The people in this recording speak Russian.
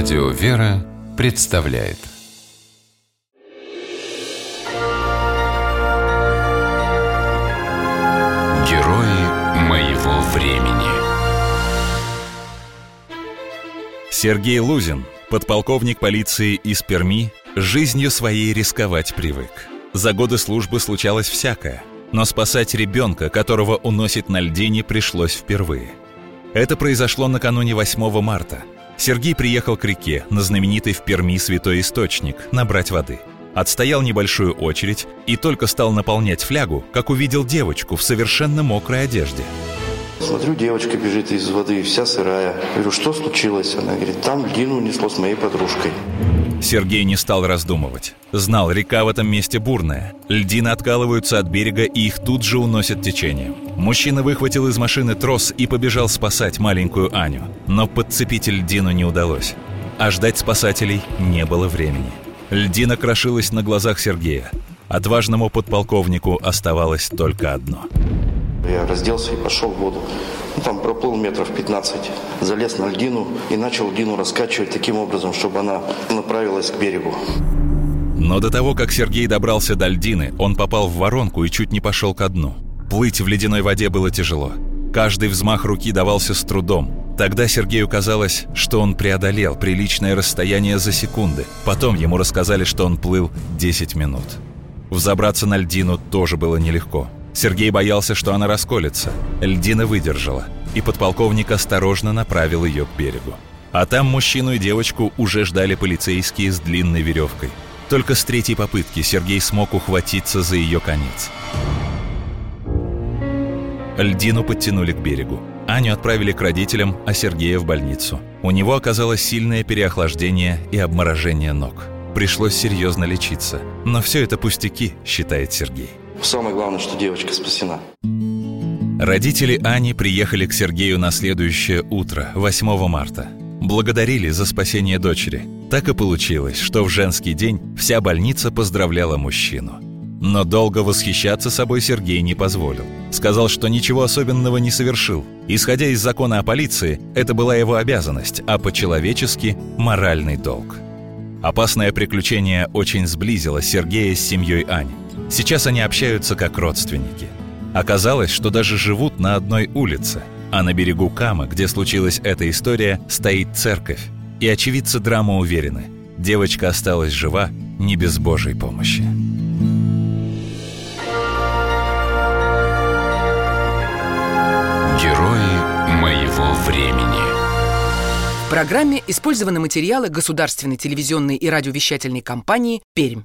Радио «Вера» представляет Герои моего времени Сергей Лузин, подполковник полиции из Перми, жизнью своей рисковать привык. За годы службы случалось всякое, но спасать ребенка, которого уносит на льдине, пришлось впервые. Это произошло накануне 8 марта – Сергей приехал к реке, на знаменитый в Перми святой источник, набрать воды. Отстоял небольшую очередь и только стал наполнять флягу, как увидел девочку в совершенно мокрой одежде. Смотрю, девочка бежит из воды, вся сырая. Говорю, что случилось? Она говорит, там льдину несло с моей подружкой. Сергей не стал раздумывать. Знал, река в этом месте бурная. Льдины откалываются от берега и их тут же уносят течением. Мужчина выхватил из машины трос и побежал спасать маленькую Аню. Но подцепить льдину не удалось. А ждать спасателей не было времени. Льдина крошилась на глазах Сергея. Отважному подполковнику оставалось только одно. Я разделся и пошел в воду. Ну, там проплыл метров 15, залез на льдину и начал льдину раскачивать таким образом, чтобы она направилась к берегу. Но до того, как Сергей добрался до льдины, он попал в воронку и чуть не пошел ко дну. Плыть в ледяной воде было тяжело. Каждый взмах руки давался с трудом. Тогда Сергею казалось, что он преодолел приличное расстояние за секунды. Потом ему рассказали, что он плыл 10 минут. Взобраться на льдину тоже было нелегко. Сергей боялся, что она расколется. Льдина выдержала, и подполковник осторожно направил ее к берегу. А там мужчину и девочку уже ждали полицейские с длинной веревкой. Только с третьей попытки Сергей смог ухватиться за ее конец. Льдину подтянули к берегу. Аню отправили к родителям, а Сергея в больницу. У него оказалось сильное переохлаждение и обморожение ног. Пришлось серьезно лечиться. Но все это пустяки, считает Сергей. Самое главное, что девочка спасена. Родители Ани приехали к Сергею на следующее утро, 8 марта. Благодарили за спасение дочери. Так и получилось, что в женский день вся больница поздравляла мужчину. Но долго восхищаться собой Сергей не позволил. Сказал, что ничего особенного не совершил. Исходя из закона о полиции, это была его обязанность, а по-человечески – моральный долг. Опасное приключение очень сблизило Сергея с семьей Ани. Сейчас они общаются как родственники. Оказалось, что даже живут на одной улице, а на берегу Кама, где случилась эта история, стоит церковь. И очевидцы драмы уверены, девочка осталась жива не без Божьей помощи. Герои моего времени В программе использованы материалы государственной телевизионной и радиовещательной компании «Пермь».